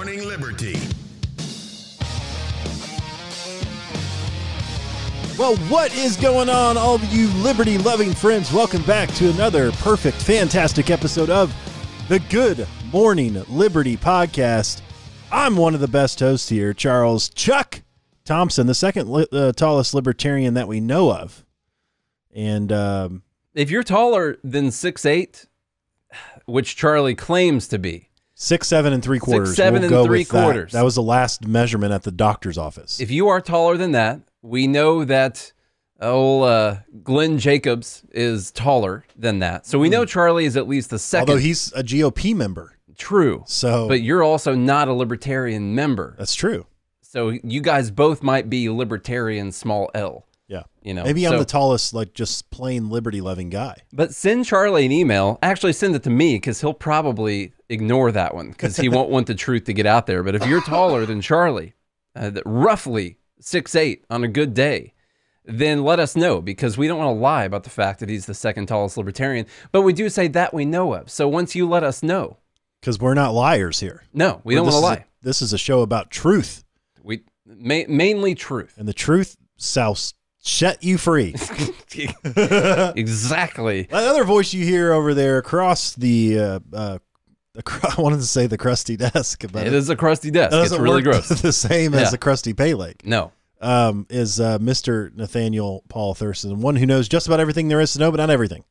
Morning Liberty. Well, what is going on, all of you liberty loving friends? Welcome back to another perfect, fantastic episode of the Good Morning Liberty podcast. I'm one of the best hosts here, Charles Chuck Thompson, the second li- uh, tallest libertarian that we know of. And um, If you're taller than six eight, which Charlie claims to be, six, seven, and three quarters. Six, seven, we'll and three with that. quarters. That was the last measurement at the doctor's office. if you are taller than that, we know that old uh, Glenn Jacobs is taller than that. So we know Charlie is at least the second. Hmm. Although he's a GOP member. true, So but you're also not a libertarian member. that's true. So you guys both might be libertarian small L. Yeah. You know, Maybe I'm so- the tallest, like just plain liberty loving guy. But send Charlie an email. Actually, send it to me because he'll probably ignore that one because he won't want the truth to get out there. But if you're taller than Charlie, uh, roughly six eight on a good day, then let us know because we don't want to lie about the fact that he's the second tallest libertarian. But we do say that we know of. So once you let us know, Because we're not liars here. no, we don't want to is a- lie. this is a show about truth, we ma- mainly truth. and the truth shall set you free. exactly. that other voice you hear over there across the, uh, uh, I wanted to say the crusty desk, but It is a crusty desk. It's really gross. the same as Yeah. the crusty pay lake. No. Um, is uh, Mr. Nathaniel Paul Thurston, one who knows just about everything there is to know, but not everything.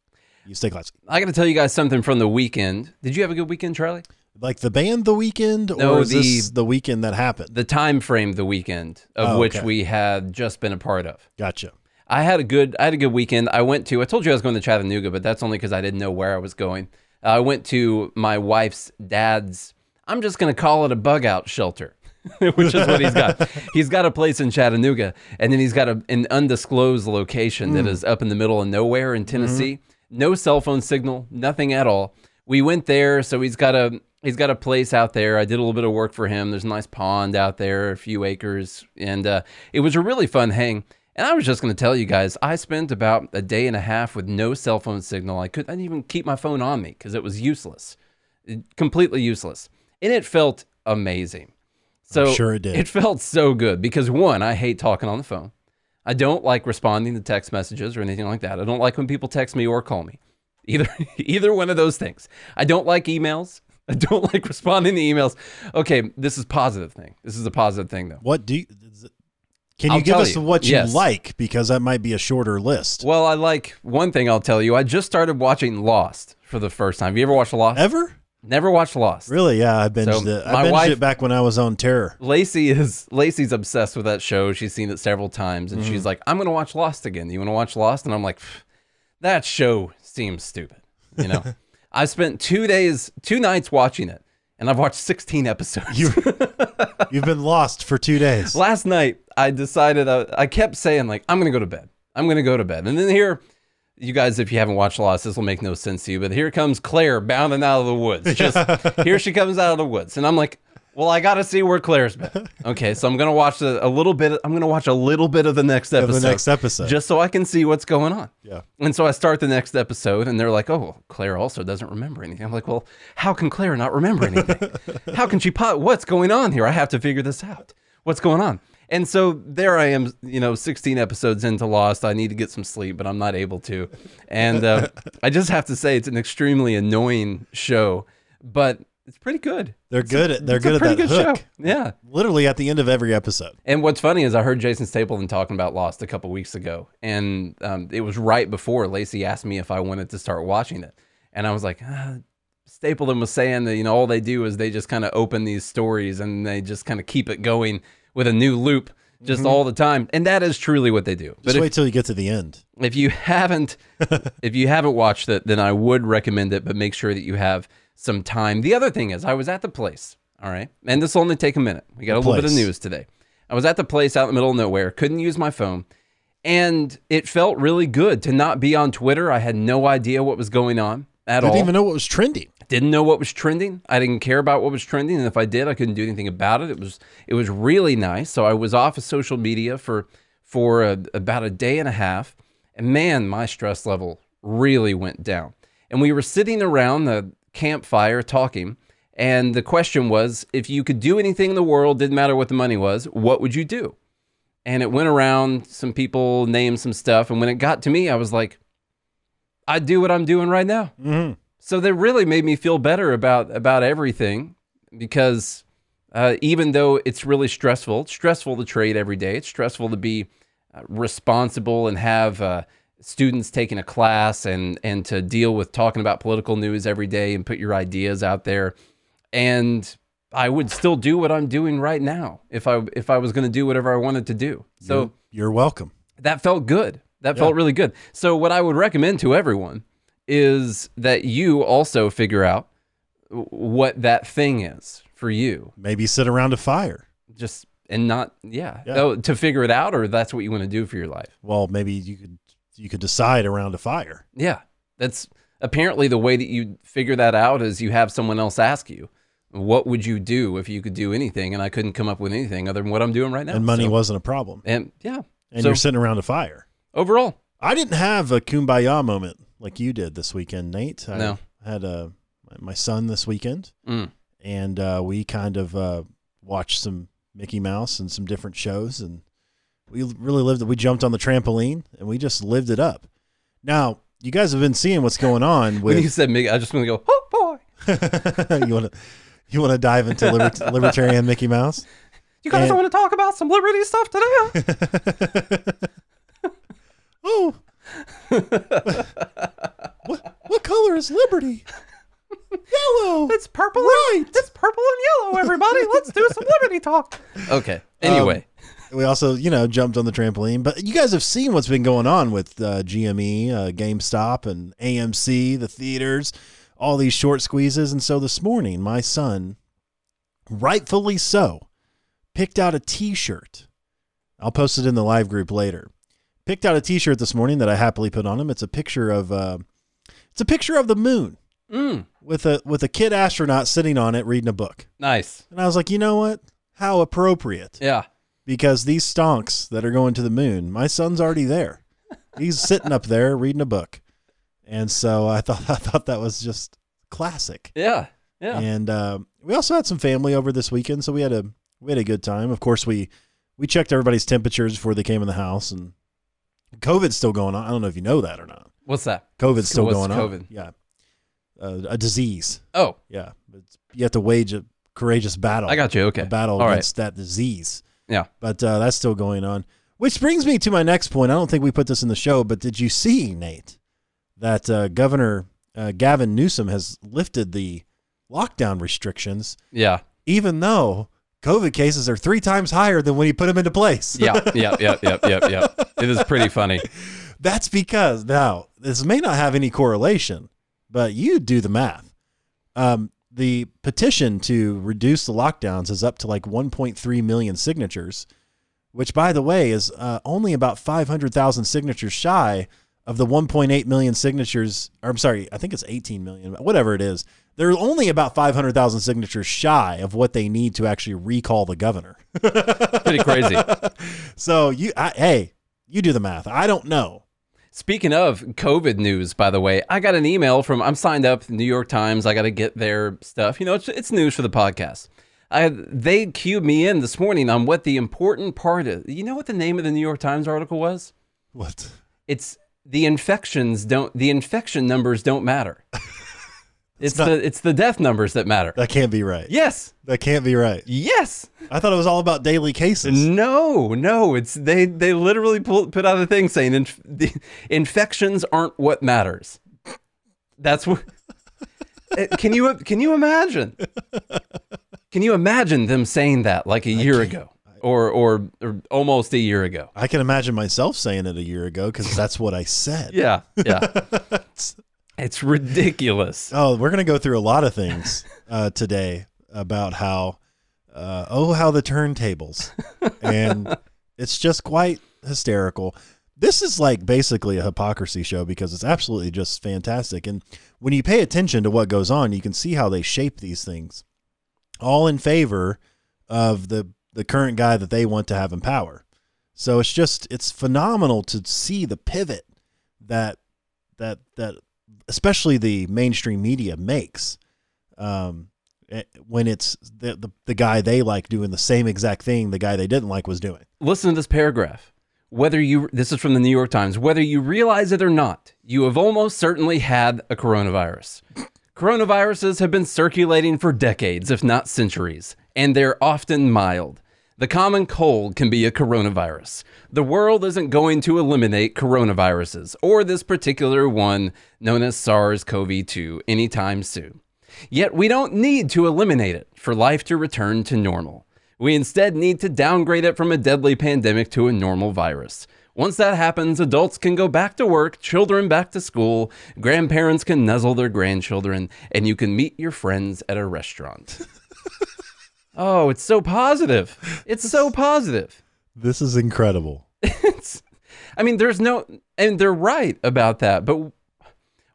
You stay classy. I got to tell you guys something from the weekend. Did you have a good weekend, Charlie? Like the band, the weekend, or No, the- the weekend that happened? the time frame the weekend of Oh, which okay. we had just been a part of. Gotcha. I had a good I had a good weekend. I went to I told you I was going to Chattanooga, but that's only because I didn't know where I was going. I went to my wife's dad's. I'm just going to call it a bug out shelter, which is what he's got. he's got a place in Chattanooga, and then he's got a, an undisclosed location that is up in the middle of nowhere in Tennessee. No cell phone signal, nothing at all. We went there, so he's got a he's got a place out there. I did a little bit of work for him. There's a nice pond out there, a few acres, and uh, it was a really fun hang. And I was just going to tell you guys, I spent about a day and a half with no cell phone signal. I couldn't even keep my phone on me because it was useless, It- completely useless, and it felt amazing. So sure it did. It felt so good because one, I hate talking on the phone. I don't like responding to text messages or anything like that. I don't like when people text me or call me. Either either one of those things. I don't like emails. I don't like responding to emails. Okay, this is positive thing. This is a positive thing though. What do you, can you I'll give us you. what you Yes. like? Because that might be a shorter list. Well, I like one thing I'll tell you. I just started watching Lost for the first time. Have you ever watched Lost? Ever? Never watched Lost. Really? Yeah, I binged So, it. I my binged wife- it back when I was on Terror. Lacey is Lacey's obsessed with that show. She's seen it several times, and Mm-hmm. she's like, "I'm gonna watch Lost again. You want to watch Lost?" And I'm like, "That show seems stupid." You know, I spent two days, two nights watching it, and I've watched 16 episodes. You, you've been lost for two days. Last night, I decided I, I kept saying like, "I'm gonna go to bed. I'm gonna go to bed," and then here. You guys, if you haven't watched Lost, this will make no sense to you. But here comes Claire bounding out of the woods. Just here she comes out of the woods, and I'm like, "Well, I got to see where Claire's been." Okay, so I'm gonna watch a, a little bit. I'm gonna watch a little bit of the next episode. the next episode. just so I can see what's going on. yeah. And so I start the next episode, and they're like, "Oh, Claire also doesn't remember anything." I'm like, "Well, how can Claire not remember anything? how can she? pot? what's going on here? I have to figure this out. What's going on?" And so there I am, you know, 16 episodes into Lost. I need to get some sleep, but I'm not able to. And uh, I just have to say, it's an extremely annoying show, but it's pretty good. They're good at they're good at that good hook. show. Yeah. Literally at the end of every episode. And what's funny is I heard Jason Stapleton talking about Lost a couple weeks ago, and um, it was right before Lacey asked me if I wanted to start watching it, and I was like, ah, Stapleton was saying that you know all they do is they just kind of open these stories and they just kind of keep it going with a new loop just all the time, and that is truly what they do. Just but wait if, till you get to the end. if you haven't, if you haven't watched it, then I would recommend it, but make sure that you have some time. The other thing is, I was at the place, all right, and this will only take a minute. We got a little bit of news today. I was at the place out in the middle of nowhere, couldn't use my phone, and it felt really good to not be on Twitter. I had no idea what was going on at Didn't all. even know what was trending. didn't know what was trending. I didn't care about what was trending, and if I did, I couldn't do anything about it. It was it was really nice. So I was off of social media for for a, about a day and a half, and man, my stress level really went down. And we were sitting around the campfire talking, And the question was if you could do anything in the world, didn't matter what the money was, what would you do? And it went around, some people named some stuff. And when it got to me, I was like, I'd do what I'm doing right now. Mm-hmm. So that really made me feel better about about everything because uh, even though it's really stressful, it's stressful to trade every day. It's stressful to be uh, responsible and have uh, students taking a class and and to deal with talking about political news every day and put your ideas out there. And I would still do what I'm doing right now if I if I was going to do whatever I wanted to do. So you're, welcome. that felt good. That felt really good. So what I would recommend to everyone is that you also figure out what that thing is for you. Maybe sit around a fire. Just and not yeah, Yeah. Oh, to figure it out or that's what you want to do for your life. Well, maybe you could you could decide around a fire. Yeah. That's apparently the way that you figure that out is you have someone else ask you, what would you do if you could do anything? And I couldn't come up with anything other than what I'm doing right now. and money So- wasn't a problem. and yeah. And so you're sitting around a fire. overall, I didn't have a kumbaya moment like you did this weekend, Nate. I No. had a my son this weekend, mm, and uh, we kind of uh, watched some Mickey Mouse and some different shows, and we really lived it. We jumped on the trampoline and we just lived it up. Now, you guys have been seeing what's going on when you said Mickey, I just want to go, oh boy. you want to you want to dive into libert- libertarian Mickey Mouse? You guys And- want to talk about some liberty stuff today? Oh, what what color is liberty? Yellow. It's purple. Right. It's purple and yellow, everybody. Let's do some liberty talk. Okay. Anyway, um, we also, you know, jumped on the trampoline. But you guys have seen what's been going on with uh, GME, uh, GameStop, and AMC, the theaters, all these short squeezes. And so this morning, my son, rightfully so, picked out a T-shirt. I'll post it in the live group later. Picked out a T-shirt this morning that I happily put on him. It's a picture of, uh, it's a picture of the moon mm, with a with a kid astronaut sitting on it reading a book. nice. And I was like, you know what? How appropriate Yeah. Because these stonks that are going to the moon, my son's already there. He's sitting up there reading a book, and so I thought I thought that was just classic. Yeah. Yeah. And uh, we also had some family over this weekend, so we had a we had a good time. Of course, we we checked everybody's temperatures before they came in the house, and COVID's still going on. I don't know if you know that or not. What's that? COVID's still What's going on. COVID? Yeah, uh, a disease. Oh, Yeah, but you have to wage a courageous battle. I got you. Okay. a battle All right. against that disease. Yeah. But uh, that's still going on. Which brings me to my next point. I don't think we put this in the show, but did you see, Nate, that uh, Governor uh, Gavin Newsom has lifted the lockdown restrictions, Yeah. even though COVID cases are three times higher than when he put them into place? Yeah. Yeah. Yeah. Yeah. Yeah. Yeah. It is pretty funny. That's because now this may not have any correlation, but you do the math. Um, the petition to reduce the lockdowns is up to like 1.3 million signatures, which, by the way, is uh, only about 500,000 signatures shy of the 1.8 million signatures. Or I'm sorry, I think it's 18 million, whatever it is. They're only about 500,000 signatures shy of what they need to actually recall the governor. Pretty crazy. So you, I, hey, you do the math. I don't know. Speaking of COVID news, by the way, I got an email from I'm signed up New York Times. I got to get their stuff. You know, it's, it's news for the podcast. I, they cued me in this morning on what the important part is. You know what the name of the New York Times article was? What? It's the infections don't the infection numbers don't matter. it's not- the it's the death numbers that matter. That can't be right. Yes. That can't be right. Yes. I thought it was all about daily cases. No, no, it's they they literally pull, put out a thing saying inf- the infections aren't what matters. That's what. Eh, can you can you imagine? Can you imagine them saying that like a year ago or, or or almost a year ago? I can imagine myself saying it a year ago because that's what I said. Yeah, yeah. it's ridiculous. Oh, we're gonna go through a lot of things uh, today about how, uh, oh, how the turntables, and it's just quite hysterical. This is like basically a hypocrisy show because it's absolutely just fantastic. And when you pay attention to what goes on, you can see how they shape these things, all in favor of the the current guy that they want to have in power. So it's just it's phenomenal to see the pivot that that that especially the mainstream media makes. Um, eh, when it's the, the the guy they like doing the same exact thing the guy they didn't like was doing. Listen to this paragraph. Whether you, this is from the New York Times, whether you realize it or not, you have almost certainly had a coronavirus. Coronaviruses have been circulating for decades, if not centuries, and they're often mild. The common cold can be a coronavirus. The world isn't going to eliminate coronaviruses, or this particular one known as SARS CoV 2, anytime soon. Yet we don't need to eliminate it for life to return to normal. We instead need to downgrade it from a deadly pandemic to a normal virus. Once that happens, adults can go back to work, children back to school, grandparents can nuzzle their grandchildren, and you can meet your friends at a restaurant. oh, it's so positive. It's so positive. This is incredible. It's, I mean, there's no, and they're right about that, but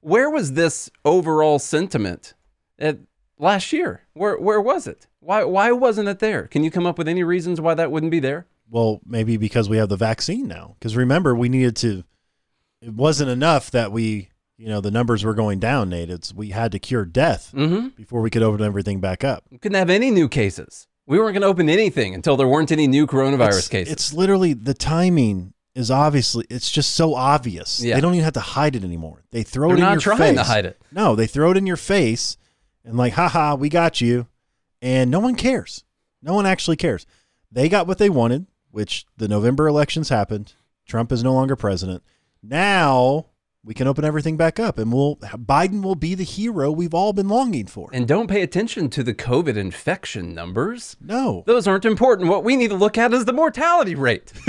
where was this overall sentiment at last year? Where, where was it? Why, why wasn't it there? Can you come up with any reasons why that wouldn't be there? Well, maybe because we have the vaccine now. Because remember, we needed to. It wasn't enough that we, you know, the numbers were going down. Nate, it's we had to cure death Mm-hmm. before we could open everything back up. We couldn't have any new cases. We weren't going to open anything until there weren't any new coronavirus it's, cases. It's literally the timing is obviously it's just so obvious. Yeah. They don't even have to hide it anymore. They throw They're it in not your trying face. to hide it. No, they throw it in your face and like, haha, we got you. And no one cares. No one actually cares. They got what they wanted, which the November elections happened. Trump is no longer president. Now we can open everything back up and we'll Biden will be the hero we've all been longing for. And don't pay attention to the COVID infection numbers. no. Those aren't important. What we need to look at is the mortality rate.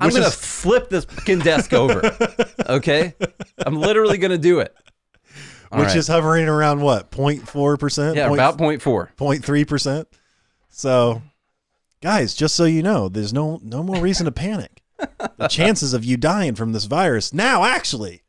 I'm going to is- flip this fucking desk over. Okay? I'm literally going to do it. All Which right. is hovering around what? 0.4%? yeah, about point four. 0.3%. So, guys, just so you know, there's no no more reason to panic. The chances of you dying from this virus now actually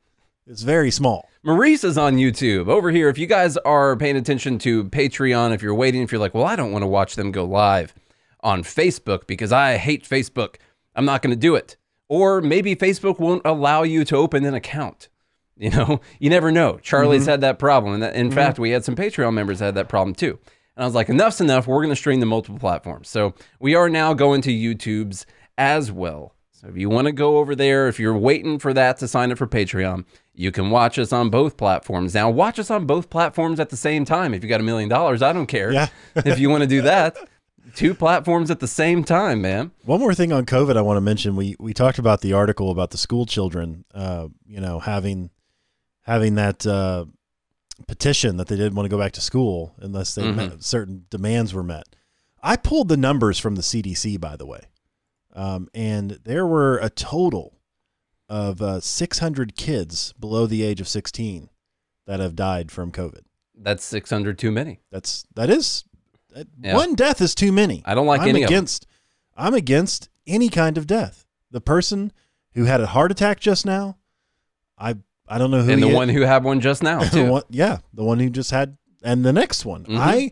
is very small. Maurice is on YouTube over here. If you guys are paying attention to Patreon, if you're waiting, if you're like, well, I don't want to watch them go live on Facebook because I hate Facebook, I'm not going to do it. Or maybe Facebook won't allow you to open an account. You know, you never know. Charlie's mm-hmm. had that problem. And in mm-hmm. fact, we had some Patreon members that had that problem too. And I was like, enough's enough. We're going to stream to multiple platforms. So we are now going to YouTube's as well. So if you want to go over there, if you're waiting for that to sign up for Patreon, you can watch us on both platforms. Now, watch us on both platforms at the same time. If you got a million dollars, I don't care. Yeah. if you want to do that, two platforms at the same time, man. One more thing on COVID I want to mention. We we talked about the article about the school children uh, you know, having having that uh, petition that they didn't want to go back to school unless they Mhm. met, certain demands were met. I pulled the numbers from the CDC, by the way, um, and there were a total of uh, 600 kids below the age of 16 that have died from COVID. That's 600 too many. That's that is that, Yeah. one death is too many. I don't like I'm any of them. against I'm against any kind of death. The person who had a heart attack just now, I I don't know who And the is. one who had one just now, The too. one- yeah, the one who just had, and the next one. Mhm. I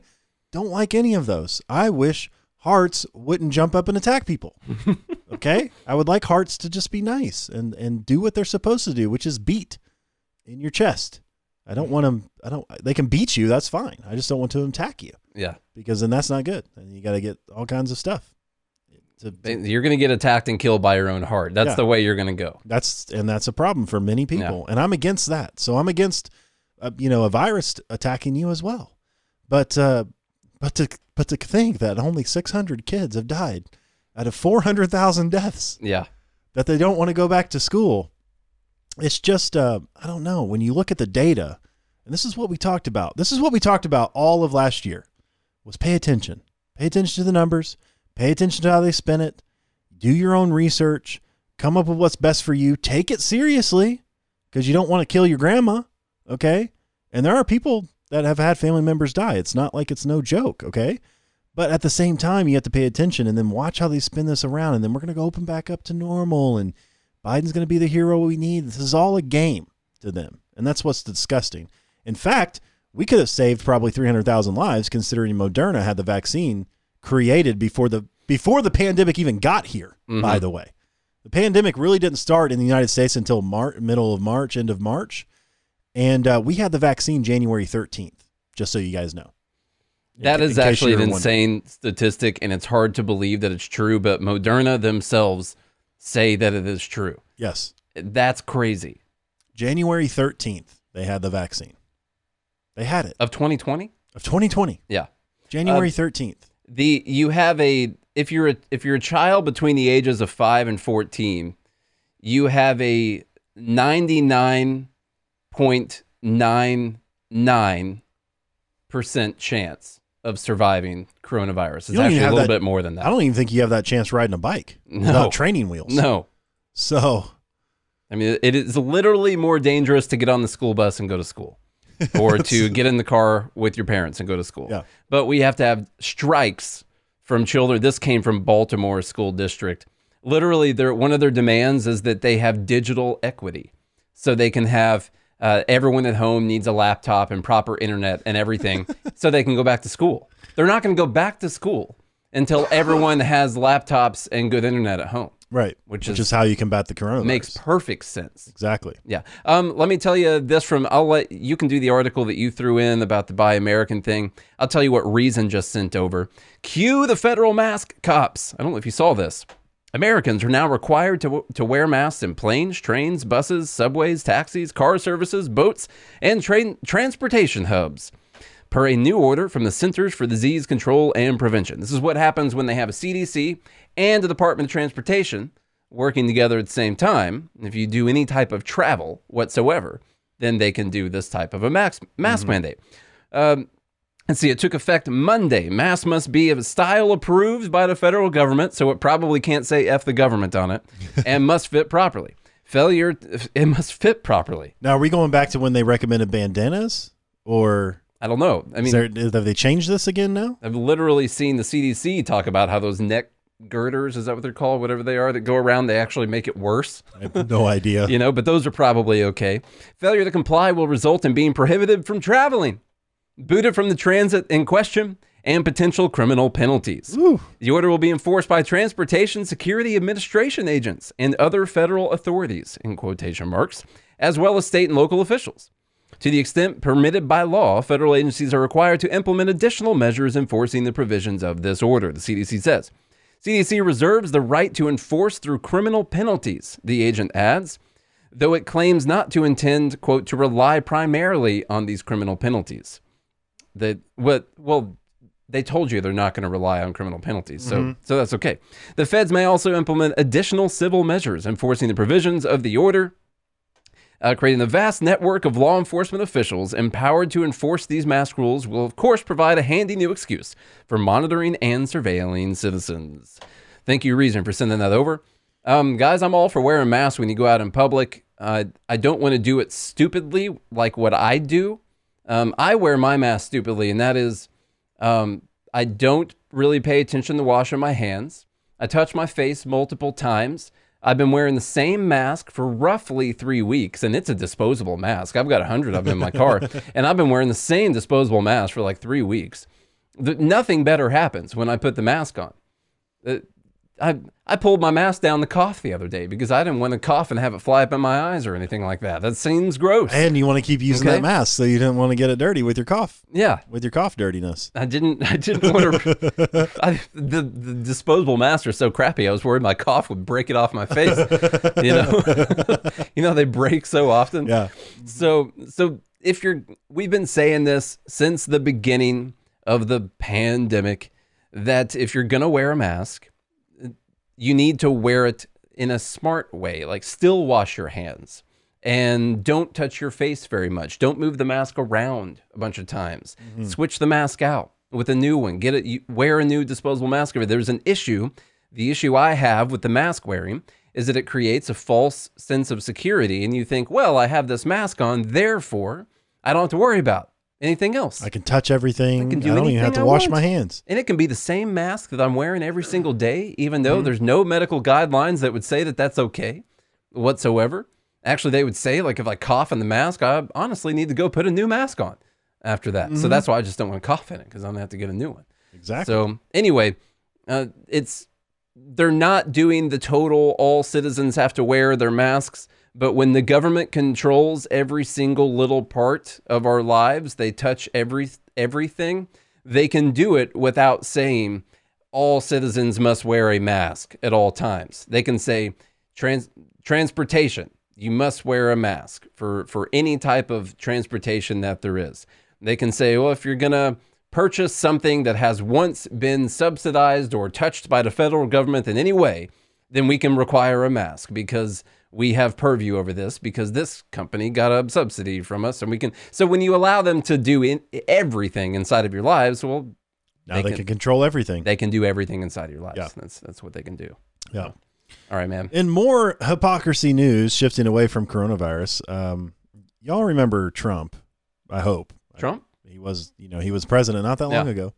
don't like any of those. I wish hearts wouldn't jump up and attack people. okay, I would like hearts to just be nice and and do what they're supposed to do, which is beat in your chest. I don't want them. I don't. They can beat you. That's fine. I just don't want to attack you yeah. because then that's not good. And you got to get all kinds of stuff. To, to- You're going to get attacked and killed by your own heart. That's Yeah. the way you're going to go. that's and that's a problem for many people, and I'm against that. So I'm against, uh, you know, a virus attacking you as well. But uh, but to but to think that only 600 kids have died out of 400,000 deaths Yeah. that they don't want to go back to school. It's just uh, I don't know when you look at the data, and this is what we talked about. This is what we talked about all of last year. Was pay attention, pay attention to the numbers, pay attention to how they spend it, do your own research, come up with what's best for you, take it seriously because you don't want to kill your grandma, okay? And there are people that have had family members die. It's not like it's no joke, okay? But at the same time, you have to pay attention and then watch how they spin this around. And then we're going to go open back up to normal. And Biden's going to be the hero we need. This is all a game to them. And that's what's disgusting. In fact, we could have saved probably 300,000 lives considering Moderna had the vaccine created before the before the pandemic even got here, by mm-hmm. the way. The pandemic really didn't start in the United States until Mar- middle of March, end of March. And uh, we had the vaccine January 13th, just so you guys know. That in, is in actually an insane statistic, and it's hard to believe that it's true, but Moderna themselves say that it is true. Yes. That's crazy. January 13th, they had the vaccine. They had it. Of 2020? Of 2020. Yeah. January um, 13th. The you have a if you're a, if you're a child between the ages of 5 and 14, you have a 99 0.99% chance of surviving coronavirus. It's actually a little that, bit more than that. I don't even think you have that chance riding a bike no. without training wheels. No. So, I mean, it is literally more dangerous to get on the school bus and go to school or to get in the car with your parents and go to school. Yeah. But we have to have strikes from children. This came from Baltimore School District. Literally, their one of their demands is that they have digital equity, so they can have uh, everyone at home needs a laptop and proper internet and everything, so they can go back to school. They're not going to go back to school until everyone has laptops and good internet at home. right. Which Which, is- is, how you combat the coronavirus. Makes perfect sense. exactly. Yeah. Um, let me tell you this from, I'll let you can do the article that you threw in about the Buy American thing. I'll tell you what Reason just sent over. Cue the federal mask cops. I don't know if you saw this. Americans are now required to, to wear masks in planes, trains, buses, subways, taxis, car services, boats, and train transportation hubs. Per a new order from the Centers for Disease Control and Prevention. This is what happens when they have a CDC and the Department of Transportation working together at the same time. If you do any type of travel whatsoever, then they can do this type of a mask, mask mandate. Um, Let's see, it took effect Monday. Mask must be of a style approved by the federal government, so it probably can't say F the government on it, and must fit properly. Failure, it must fit properly. Now, are we going back to when they recommended bandanas? Or I don't know. I mean, is there, is- have they changed this again now? I've literally seen the CDC talk about how those neck girders, is that what they're called? Whatever they are that go around, they actually make it worse. I have no idea. you know, but those are probably okay. Failure to comply will result in being prohibited from traveling, booted from the transit in question, and potential criminal penalties. Ooh. The order will be enforced by Transportation Security Administration agents and other federal authorities, in quotation marks, as well as state and local officials. To the extent permitted by law, federal agencies are required to implement additional measures enforcing the provisions of this order, the CDC says. CDC reserves the right to enforce through criminal penalties, the agent adds, though it claims not to intend, quote, to rely primarily on these criminal penalties. That what well, they told you they're not going to rely on criminal penalties, so so that's okay. The feds may also implement additional civil measures enforcing the provisions of the order uh, creating a vast network of law enforcement officials empowered to enforce these mask rules will, of course, provide a handy new excuse for monitoring and surveilling citizens. Thank you, Reason, for sending that over. Um, guys, I'm all for wearing masks when you go out in public. Uh, I don't want to do it stupidly like what I do. Um, I wear my mask stupidly, and that is um, I don't really pay attention to washing my hands. I touch my face multiple times. I've been wearing the same mask for roughly three weeks, and it's a disposable mask. I've got a hundred of them in my car, and I've been wearing the same disposable mask for like three weeks. The, nothing better happens when I put the mask on. Uh, I I pulled my mask down to cough the other day because I didn't want to cough and have it fly up in my eyes or anything like that. That seems gross. And you want to keep using Okay. that mask, so you didn't want to get it dirty with your cough, yeah, with your cough dirtiness. I didn't. I didn't want to. I, the, the disposable masks are so crappy. I was worried my cough would break it off my face. You know, you know they break so often. Yeah. So so if you're, we've been saying this since the beginning of the pandemic that if you're gonna wear a mask, you need to wear it in a smart way. Like still wash your hands and don't touch your face very much. Don't move the mask around a bunch of times. Mm-hmm. Switch the mask out with a new one. Get it. Wear a new disposable mask. There's an issue. The issue I have with the mask wearing is that it creates a false sense of security, and you think, well, I have this mask on, therefore I don't have to worry about anything else. I can touch everything. I, can do don't even have to I wash want. my hands. And it can be the same mask that I'm wearing every single day, even Mm-hmm. though there's no medical guidelines that would say that that's okay whatsoever. Actually, they would say, like, if I cough in the mask, I honestly need to go put a new mask on after that. Mm-hmm. So that's why I just don't want to cough in it because I'm going to have to get a new one. Exactly. So, anyway, uh, it's they're not doing the total all citizens have to wear their masks. But when the government controls every single little part of our lives, they touch every everything. they can do it without saying all citizens must wear a mask at all times. They can say trans- transportation, you must wear a mask for, for any type of transportation that there is. They can say, well, if you're going to purchase something that has once been subsidized or touched by the federal government in any way, then we can require a mask because we have purview over this because this company got a subsidy from us and we can so when you allow them to do in, everything inside of your lives well now they, they can, can, control everything. They can do everything inside of your lives. Yeah. that's that's what they can do. Yeah. All right man in more hypocrisy news shifting away from coronavirus um, y'all remember trump i hope. Trump? He was you know he was president not that long yeah. ago.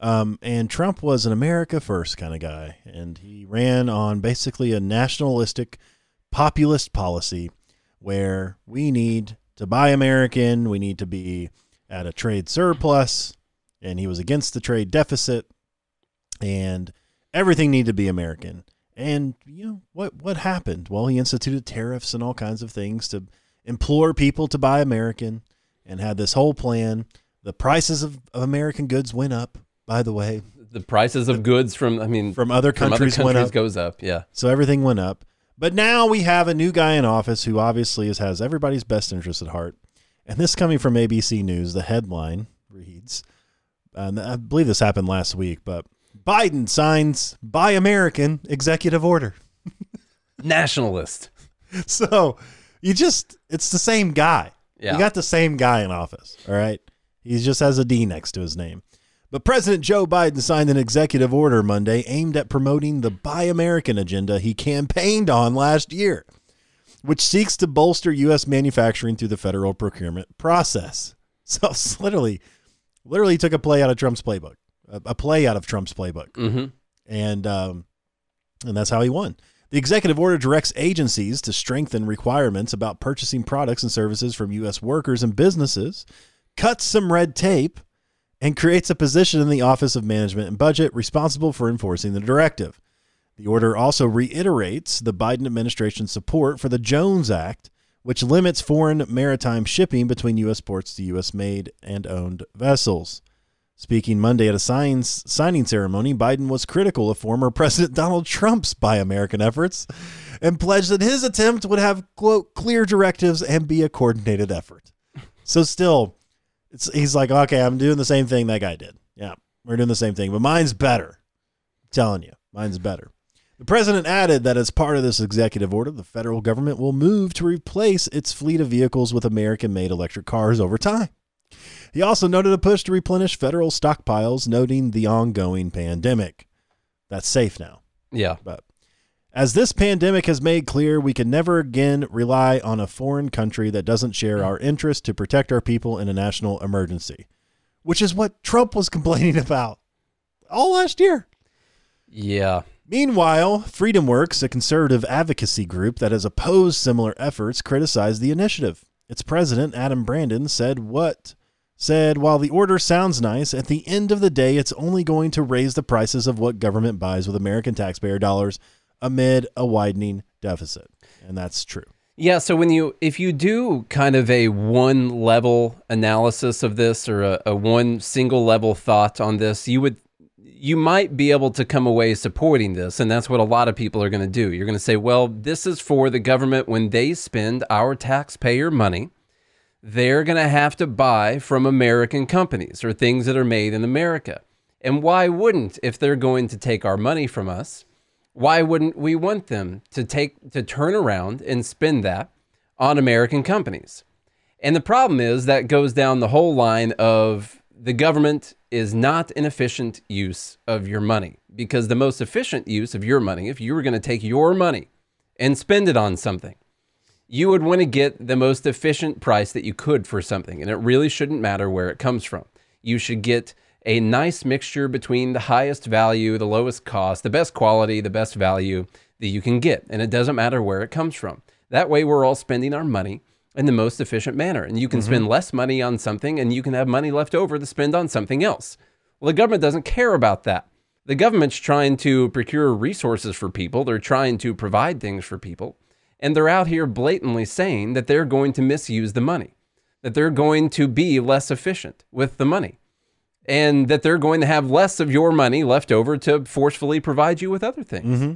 Um, and Trump was an America first kind of guy, and he ran on basically a nationalistic populist policy where we need to buy American, we need to be at a trade surplus, and he was against the trade deficit, and everything needed to be American. And you know what what happened? Well, he instituted tariffs and all kinds of things to implore people to buy American, and had this whole plan. The prices of, of American goods went up. By the way, the prices of goods from I mean from other countries, from other countries goes up. Yeah, so everything went up. But now we have a new guy in office who obviously is, has everybody's best interest at heart. And this coming from ABC News, the headline reads, and I believe this happened last week, but Biden signs Buy American executive order. Nationalist. So you just, it's the same guy. Yeah. You got the same guy in office. All right. He just has a D next to his name. But President Joe Biden signed an executive order Monday aimed at promoting the Buy American agenda he campaigned on last year, which seeks to bolster U.S. manufacturing through the federal procurement process. So it's literally, literally took a play out of Trump's playbook, a, a play out of Trump's playbook, mm-hmm. and um, and that's how he won. The executive order directs agencies to strengthen requirements about purchasing products and services from U.S. workers and businesses, cuts some red tape and creates a position in the Office of Management and Budget responsible for enforcing the directive. The order also reiterates the Biden administration's support for the Jones Act, which limits foreign maritime shipping between U.S. ports to U.S. made and owned vessels. Speaking Monday at a signs, signing ceremony, Biden was critical of former President Donald Trump's Buy American efforts and pledged that his attempt would have, quote, clear directives and be a coordinated effort. So, still, it's he's like, okay, I'm doing the same thing that guy did. Yeah, we're doing the same thing, but mine's better. I'm telling you, mine's better. The president added that as part of this executive order, the federal government will move to replace its fleet of vehicles with American made electric cars over time. He also noted a push to replenish federal stockpiles, noting the ongoing pandemic. That's safe now. Yeah. But as this pandemic has made clear, we can never again rely on a foreign country that doesn't share our interest to protect our people in a national emergency, which is what Trump was complaining about all last year. Yeah. Meanwhile, FreedomWorks, a conservative advocacy group that has opposed similar efforts, criticized the initiative. Its president, Adam Brandon, said what? Said, while the order sounds nice, at the end of the day, it's only going to raise the prices of what government buys with American taxpayer dollars amid a widening deficit. And that's true. Yeah, so when you if you do kind of a one level analysis of this or a, a one single level thought on this, you would you might be able to come away supporting this and that's what a lot of people are going to do. You're going to say, "Well, this is for the government when they spend our taxpayer money, they're going to have to buy from American companies or things that are made in America." And why wouldn't if they're going to take our money from us? Why wouldn't we want them to take to turn around and spend that on American companies? And the problem is that goes down the whole line of the government is not an efficient use of your money because the most efficient use of your money, if you were going to take your money and spend it on something, you would want to get the most efficient price that you could for something. And it really shouldn't matter where it comes from. You should get a nice mixture between the highest value, the lowest cost, the best quality, the best value that you can get. And it doesn't matter where it comes from. That way, we're all spending our money in the most efficient manner. And you can mm-hmm. spend less money on something and you can have money left over to spend on something else. Well, the government doesn't care about that. The government's trying to procure resources for people, they're trying to provide things for people. And they're out here blatantly saying that they're going to misuse the money, that they're going to be less efficient with the money. And that they're going to have less of your money left over to forcefully provide you with other things. Mm-hmm.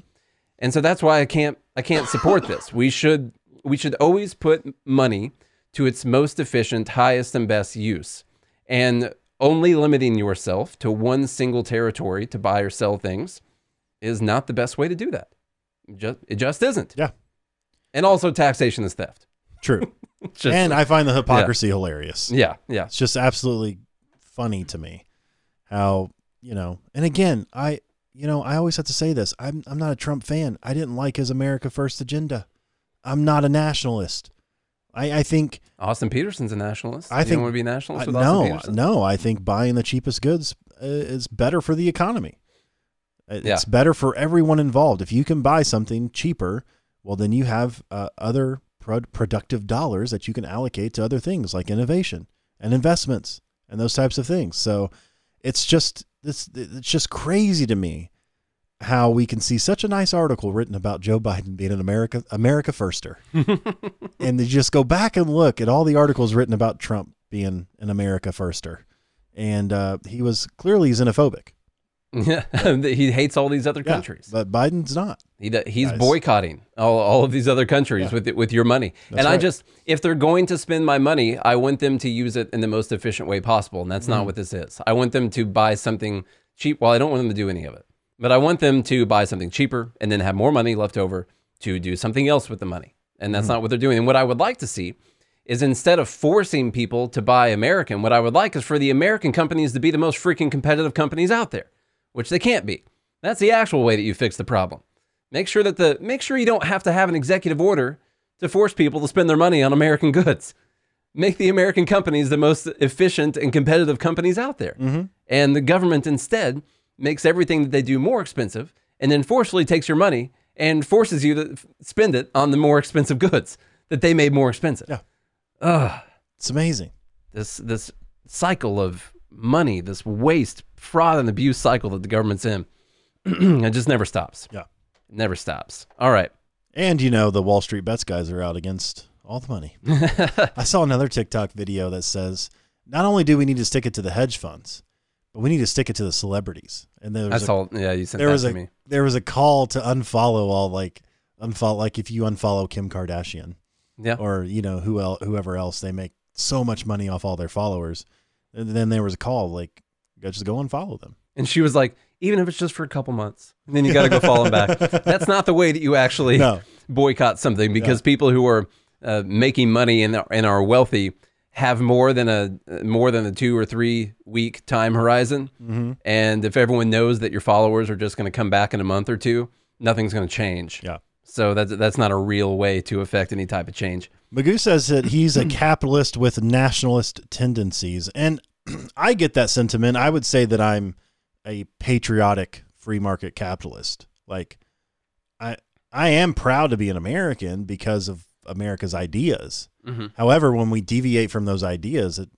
And so that's why I can't I can't support this. We should we should always put money to its most efficient, highest and best use. And only limiting yourself to one single territory to buy or sell things is not the best way to do that. Just, it just isn't. Yeah. And also taxation is theft. True. Just- and I find the hypocrisy hilarious. Yeah, yeah. It's just absolutely funny to me how, you know, and again, I, you know, I always have to say this. I'm, I'm not a Trump fan. I didn't like his America First agenda. I'm not a nationalist. I, I think, Austin Petersen's a nationalist. I you think- want to be a nationalist with Austin no, Petersen? no, I think buying the cheapest goods uh, is better for the economy. It's Yeah. better for everyone involved. If you can buy something cheaper, well, then you have uh, other pro- productive dollars that you can allocate to other things like innovation and investments and those types of things. So it's just this it's just crazy to me how we can see such a nice article written about Joe Biden being an America America firster. and you just go back and look at all the articles written about Trump being an America firster. And uh, he was clearly xenophobic. Yeah, he hates all these other Yeah, countries. but Biden's not. He, d- he's Guys. boycotting all, all of these other countries Yeah. with with your money. That's and I just, if they're going to spend my money, I want them to use it in the most efficient way possible. And that's Mm-hmm. not what this is. I want them to buy something cheap. Well, I don't want them to do any of it, but I want them to buy something cheaper and then have more money left over to do something else with the money. And Mm-hmm. that's not what they're doing. And what I would like to see is instead of forcing people to buy American, what I would like is for the American companies to be the most freaking competitive companies out there, which they can't be. That's the actual way that you fix the problem. Make sure that the make sure you don't have to have an executive order to force people to spend their money on American goods. Make the American companies the most efficient and competitive companies out there. Mm-hmm. And the government instead makes everything that they do more expensive and then forcefully takes your money and forces you to f- spend it on the more expensive goods that they made more expensive. Yeah. Ugh, It's amazing. this this cycle of money, this waste, fraud, and abuse cycle that the government's in, it just never stops. Yeah. It never stops. All right. And you know the Wall Street bets guys are out against all the money. I saw another TikTok video that says not only do we need to stick it to the hedge funds, but we need to stick it to the celebrities. And there I was a, saw. Yeah, you sent there that was to a me. there was a call to unfollow all like unfollow like if you unfollow Kim Kardashian Yeah. or you know who el- whoever else they make so much money off all their followers. And then there was a call like just go and follow them. And she was like, even if it's just for a couple months, and then you got to go follow them back. That's not the way that you actually No. boycott something because people who are uh, making money and, and are wealthy have more than a more than a two or three week time horizon. Mm-hmm. And if everyone knows that your followers are just going to come back in a month or two, nothing's going to change. Yeah. So that's that's not a real way to affect any type of change. Magoo says that he's a capitalist with nationalist tendencies. And I get that sentiment. I would say that I'm a patriotic free market capitalist. Like I I am proud to be an American because of America's ideas. Mm-hmm. However, when we deviate from those ideas, it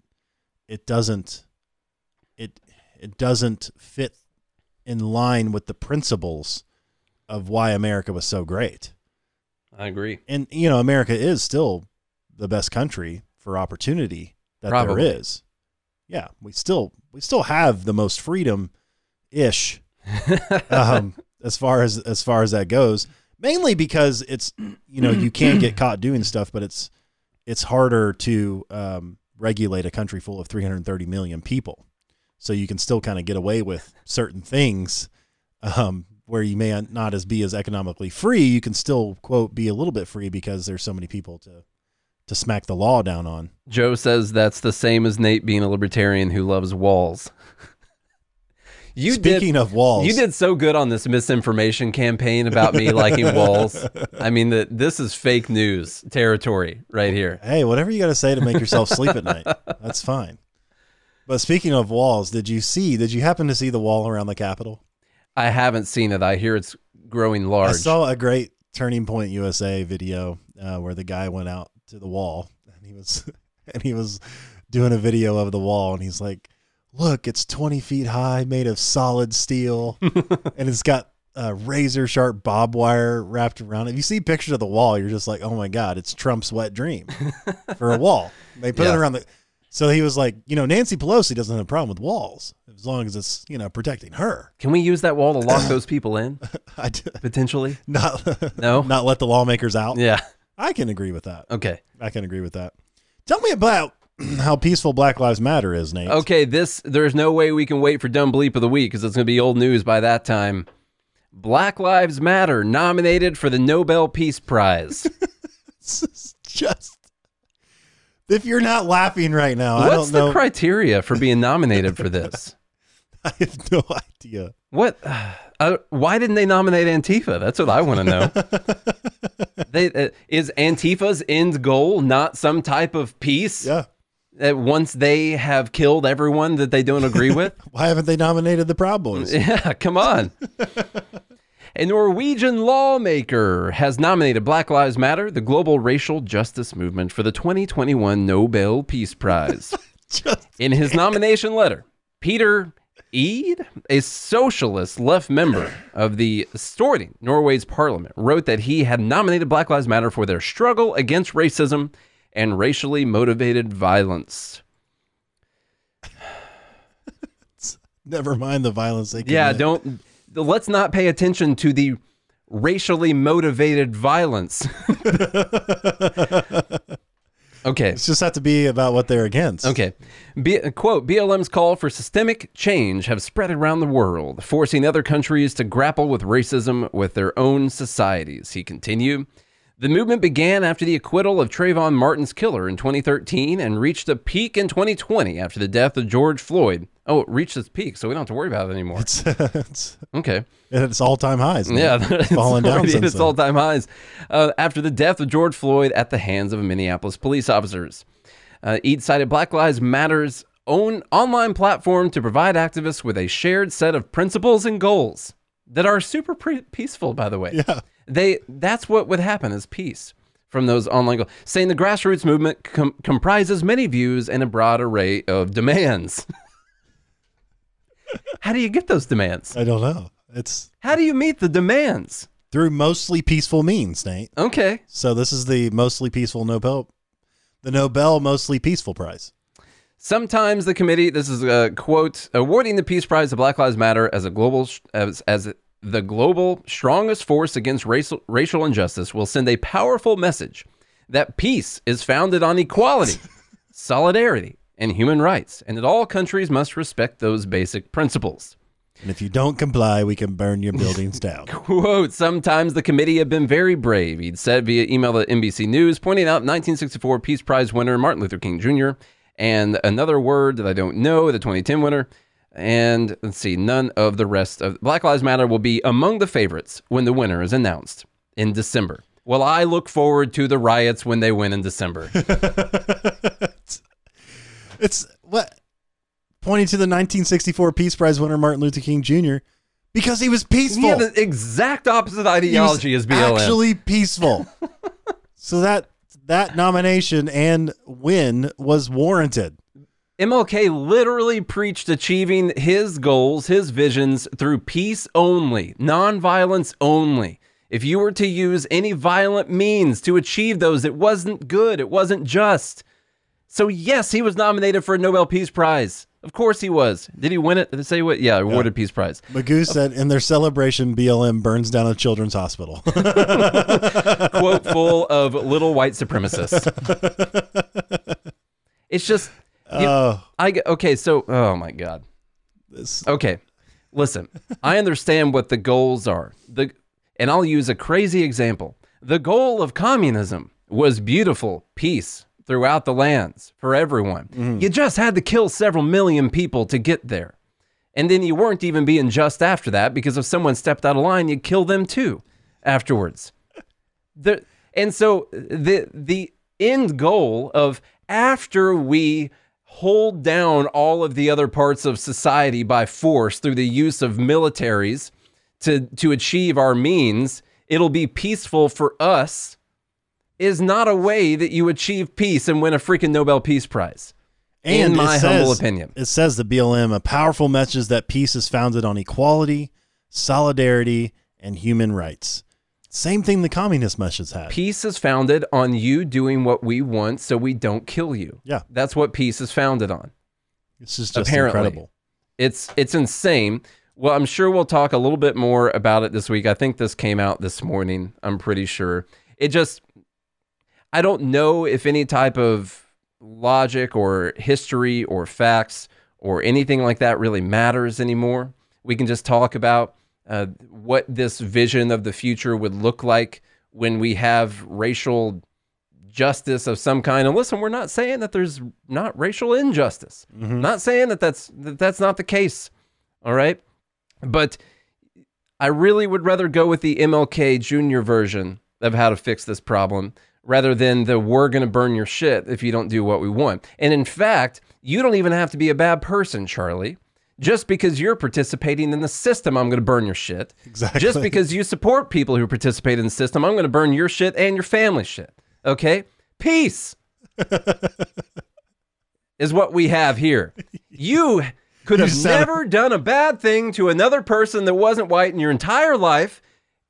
it doesn't it it doesn't fit in line with the principles of why America was so great I agree. and you know america is still the best country for opportunity that Probably. there is yeah we still we still have the most freedom ish um, as far as as far as that goes mainly because it's you know you can get caught doing stuff but it's it's harder to um, regulate a country full of 330 million people. So you can still kind of get away with certain things um, where you may not as be as economically free. You can still quote be a little bit free because there's so many people to to smack the law down on Joe says that's the same as Nate being a libertarian who loves walls. you did speaking of walls You did so good on this misinformation campaign about me liking walls. I mean, that this is fake news territory right here. hey whatever you got to say to make yourself sleep at night that's fine but speaking of walls did you see did you happen to see the wall around the capitol I haven't seen it. I hear it's growing large. I saw a great Turning Point USA video uh, where the guy went out to the wall and he was and he was doing a video of the wall and he's like, "Look, it's 20 feet high, made of solid steel, and it's got uh, razor sharp bob wire wrapped around it." If you see pictures of the wall, you're just like, "Oh my god, it's Trump's wet dream for a wall." They put Yeah. it around the. So he was like, you know, Nancy Pelosi doesn't have a problem with walls as long as it's, you know, protecting her. Can we use that wall to lock those people in I d- potentially? not No? not let the lawmakers out. Yeah. I can agree with that. Okay. I can agree with that. Tell me about how peaceful Black Lives Matter is, Nate. Okay, this there's no way we can wait for dumb bleep of the week because it's going to be old news by that time. Black Lives Matter nominated for the Nobel Peace Prize. This is just if you're not laughing right now, I What's don't the criteria for being nominated for this? I have no idea. What? Uh, why didn't they nominate Antifa? That's what I want to know. they, uh, is Antifa's end goal not some type of peace? Yeah. That once they have killed everyone that they don't agree with? Why haven't they nominated the Proud Boys? Yeah, come on. A Norwegian lawmaker has nominated Black Lives Matter, the global racial justice movement, for the 2021 Nobel Peace Prize. In his nomination letter, Petter Eide, a socialist left member of the Storting, Norway's parliament, wrote that he had nominated Black Lives Matter for their struggle against racism and racially motivated violence. never mind the violence they Yeah, don't. Let's not pay attention to the racially motivated violence. okay. It's just have to be about what they're against. Okay. B- quote BLM's call for systemic change have spread around the world, forcing other countries to grapple with racism with their own societies. He continued. The movement began after the acquittal of Trayvon Martin's killer in 2013 and reached a peak in 2020 after the death of George Floyd. Oh, it reached its peak, so we don't have to worry about it anymore. It's, it's, Okay. it's all time highs. Yeah, It's fallen down since its all time highs uh, after the death of George Floyd at the hands of Minneapolis police officers. Uh, Eide cited Black Lives Matter's own online platform to provide activists with a shared set of principles and goals that are super pre- peaceful, by the way. Yeah. They that's what would happen is peace from those online goals. Saying the grassroots movement com- comprises many views and a broad array of demands. How do you get those demands? I don't know. It's How do you meet the demands? through mostly peaceful means, Nate. Okay. So this is the mostly peaceful Nobel, the Nobel Mostly Peaceful Prize. Sometimes the committee, this is a quote, awarding the Peace Prize to Black Lives Matter as a global as, as the global strongest force against racial racial injustice will send a powerful message that peace is founded on equality, solidarity, and human rights, and that all countries must respect those basic principles. And if you don't comply, we can burn your buildings down. Quote, sometimes the committee have been very brave, he'd said via email to NBC News, pointing out 1964 Peace Prize winner Martin Luther King Jr. and another word that I don't know, the 2010 winner. And let's see, none of the rest of Black Lives Matter will be among the favorites when the winner is announced in December. Well, I look forward to the riots when they win in December. It's what pointing to the 1964 Peace Prize winner Martin Luther King Jr. because he was peaceful. he had the exact opposite ideology as BLM. Actually peaceful. so that that nomination and win was warranted. MLK literally preached achieving his goals, his visions through peace only, nonviolence only. If you were to use any violent means to achieve those, it wasn't good, it wasn't just. So, yes, he was nominated for a Nobel Peace Prize. Of course he was. Did he win it? Did it say what? Yeah, awarded Peace Prize. Magoo said in their celebration, BLM burns down a children's hospital. Quote full of little white supremacists. It's just, Oh, I okay, so, oh my God. this, Okay, listen. I understand what the goals are. The and I'll use a crazy example. The goal of communism was beautiful peace throughout the lands for everyone. Mm-hmm. You just had to kill several million people to get there. And then you weren't even being just after that because if someone stepped out of line, you'd kill them too afterwards. The, and so the the end goal of after we hold down all of the other parts of society by force through the use of militaries to to achieve our means, it'll be peaceful for us is not a way that you achieve peace and win a freaking Nobel Peace Prize. and in my humble opinion. It says the BLM a powerful message that peace is founded on equality, solidarity, and human rights. Same thing the communist message had. Peace is founded on you doing what we want so we don't kill you. Yeah. That's what peace is founded on. This is just Apparently. incredible. It's it's insane. Well, I'm sure we'll talk a little bit more about it this week. I think this came out this morning. I'm pretty sure. It just I don't know if any type of logic or history or facts or anything like that really matters anymore. We can just talk about uh, what this vision of the future would look like when we have racial justice of some kind. And listen, we're not saying that there's not racial injustice. Not saying that that's that that's not the case. All right, but I really would rather go with the MLK Jr. version of how to fix this problem rather than the we're going to burn your shit if you don't do what we want. And in fact, you don't even have to be a bad person, Charlie. Just because you're participating in the system, I'm going to burn your shit. Exactly. Just because you support people who participate in the system, I'm going to burn your shit and your family shit. Okay? Peace is what we have here. You could have never done a bad thing to another person that wasn't white in your entire life,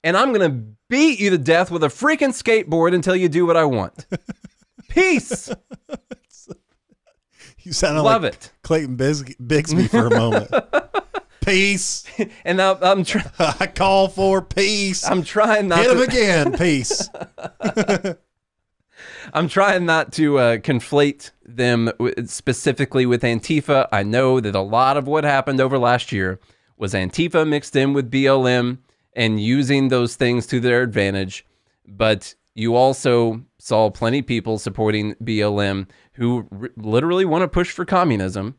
and I'm going to beat you to death with a freaking skateboard until you do what I want. Peace. You sounded Love like it. Clayton Bis- Bigsby for a moment. peace. And now I'm tr- I call for peace. I'm trying not Hit him to again. Peace. I'm trying not to uh, conflate them w- specifically with Antifa. I know that a lot of what happened over last year was Antifa mixed in with BLM and using those things to their advantage. But you also saw plenty of people supporting BLM who r- literally want to push for communism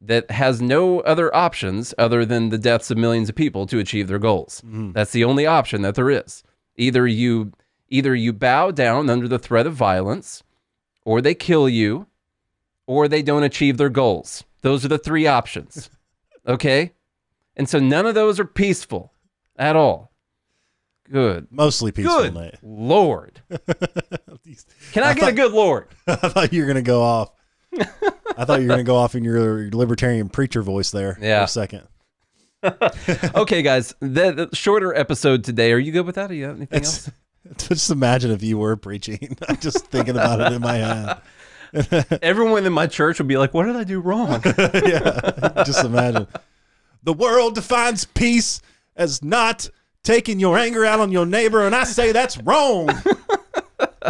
that has no other options other than the deaths of millions of people to achieve their goals. Mm-hmm. That's the only option that there is. Either you either you bow down under the threat of violence or they kill you or they don't achieve their goals. Those are the three options. Okay? And so none of those are peaceful at all. Good. Mostly peaceful Good. Lord. Can I, I get a good Lord? I thought you were gonna go off. I thought you were gonna go off in your libertarian preacher voice there Yeah. for a second. Okay, guys. The, the shorter episode today. Are you good with that? Or you have anything It's, else? just imagine if you were preaching. I'm just thinking about it in my head. Everyone in my church would be like, "What did I do wrong?" yeah, just imagine. The world defines peace as not taking your anger out on your neighbor, and I say that's wrong.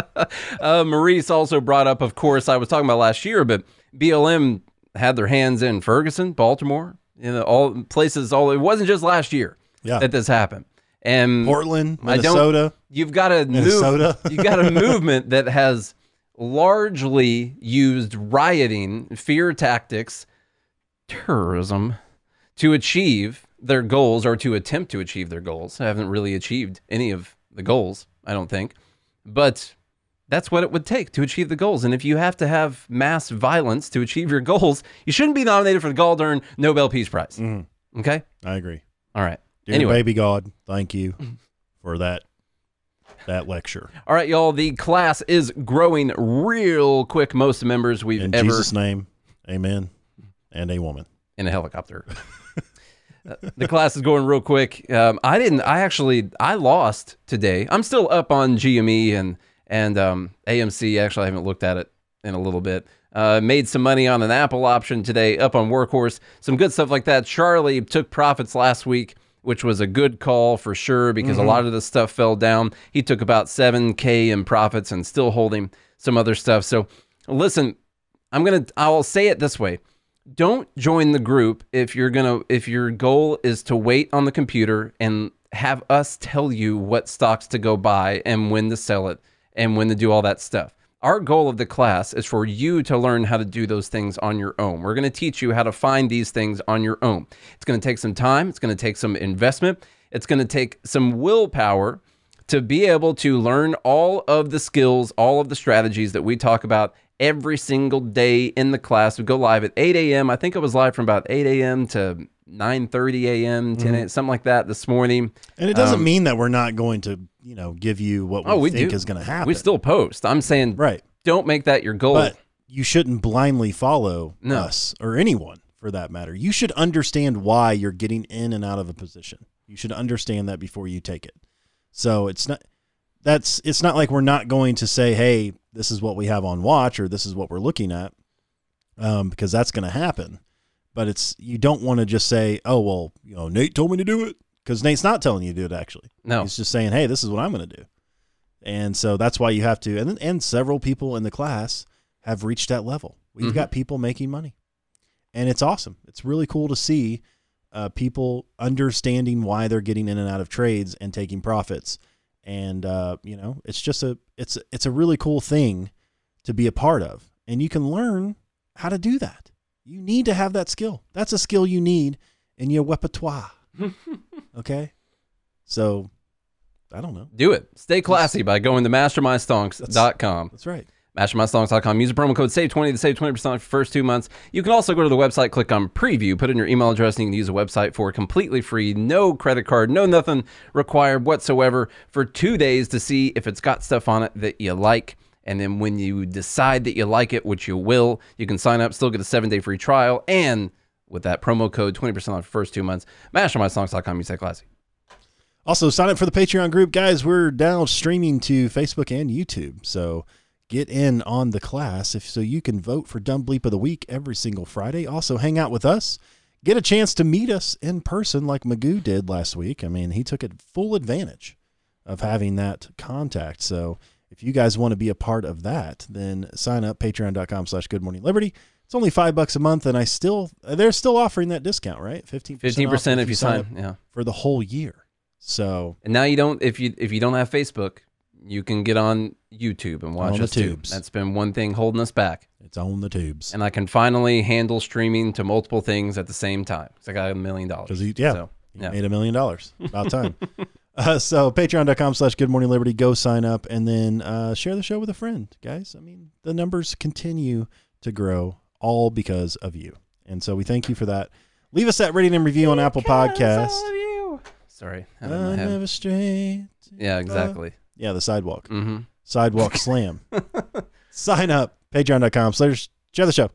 Uh, Maurice also brought up, of course, I was talking about last year, but BLM had their hands in Ferguson, Baltimore, you know, all places. All it wasn't just last year Yeah. that this happened. And Portland, Minnesota. you've got a Minnesota. move, you got a movement that has largely used rioting, fear tactics, terrorism to achieve their goals or to attempt to achieve their goals. I haven't really achieved any of the goals, I don't think. But that's what it would take to achieve the goals. And if you have to have mass violence to achieve your goals, you shouldn't be nominated for the Galdern Nobel Peace Prize. Okay? I agree. All right. Dear anyway. baby God, thank you for that that lecture. All right, y'all. The class is growing real quick. Most members we've In ever Jesus' name, amen. And a woman. in a helicopter. Uh, the class is going real quick. Um, I didn't. I actually I lost today. I'm still up on GME and and um, AMC. Actually, I haven't looked at it in a little bit. Uh, made some money on an Apple option today. Up on Workhorse. Some good stuff like that. Charlie took profits last week. Which was a good call for sure because a lot of the stuff fell down. He took about 7K in profits and still holding some other stuff. So, listen, I'm going to, I'll say it this way don't join the group if you're gonna if your goal is to wait on the computer and have us tell you what stocks to go buy and when to sell it and when to do all that stuff our goal of the class is for you to learn how to do those things on your own we're going to teach you how to find these things on your own it's going to take some time it's going to take some investment it's going to take some willpower to be able to learn all of the skills, all of the strategies that we talk about every single day in the class. We go live at 8 a.m. I think it was live from about 8 a.m. to 9:30 a.m., 10 a.m., something like that this morning. And it doesn't mean that we're not going to, you know, give you what we, Um, Oh, we think do. is going to happen. We still post. I'm saying, right. don't make that your goal. But you shouldn't blindly follow No. us or anyone for that matter. You should understand why you're getting in and out of a position. You should understand that before you take it. So it's not that's it's not like we're not going to say, hey, this is what we have on watch or this is what we're looking at, um, because that's going to happen. But it's you don't want to just say, oh well, you know, Nate told me to do it because Nate's not telling you to do it. Actually, No. he's just saying, hey, this is what I'm going to do. And so that's why you have to. And and several people in the class have reached that level. We've Mhm. got people making money, and it's awesome. It's really cool to see uh, people understanding why they're getting in and out of trades and taking profits. And uh, you know, it's just a it's it's a really cool thing to be a part of, and you can learn how to do that. You need to have that skill. That's a skill you need in your repertoire. okay, so I don't know. Do it. Stay classy by going to mastermindstonks.com. That's right. mastermindstonks.com. Use the promo code SAVE20 to save 20% off your first two months. You can also go to the website, click on preview, put in your email address, and you can use the website for completely free, no credit card, no nothing required whatsoever for two days to see if it's got stuff on it that you like. And then when you decide that you like it, which you will, you can sign up, still get a seven day free trial. And with that promo code, 20% off first two months, mastermindstonks.com. You stay classy. Also, sign up for the Patreon group, guys. We're now streaming to Facebook and YouTube, so get in on the class if so you can vote for Dumb Bleep of the Week every single Friday. Also, hang out with us, get a chance to meet us in person like Magoo did last week. I mean, he took it full advantage of having that contact. So, if you guys want to be a part of that, then sign up patreon.com slash good morning liberty. It's only five bucks a month, and I still they're still offering that discount, right? Fifteen 15% if you sign. Yeah. for the whole year. So And now you don't if you if you don't have Facebook, you can get on YouTube and watch On the us too. tubes. That's been one thing holding us back. it's on the tubes. And I can finally handle streaming to multiple things at the same time. Because I got a million dollars. Because he, yeah, So, he yeah. made a million dollars. About time. uh, so patreon.com slash good morning liberty. Go sign up and then uh, share the show with a friend, guys. I mean, the numbers continue to grow all because of you. And so we thank you for that. Leave us that rating and review on Apple Podcast. Sorry. I don't know I how- never straight. Yeah, exactly. Yeah, the sidewalk. Mm-hmm. Sidewalk slam. Sign up. Patreon.com slash share the show.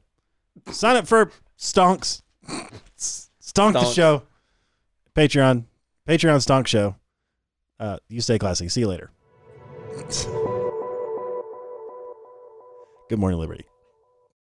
Sign up for Stonks. Stonk the Stonks. show. Patreon. Patreon Stonk Show. Uh, you stay classy. See you later. Good morning, Liberty.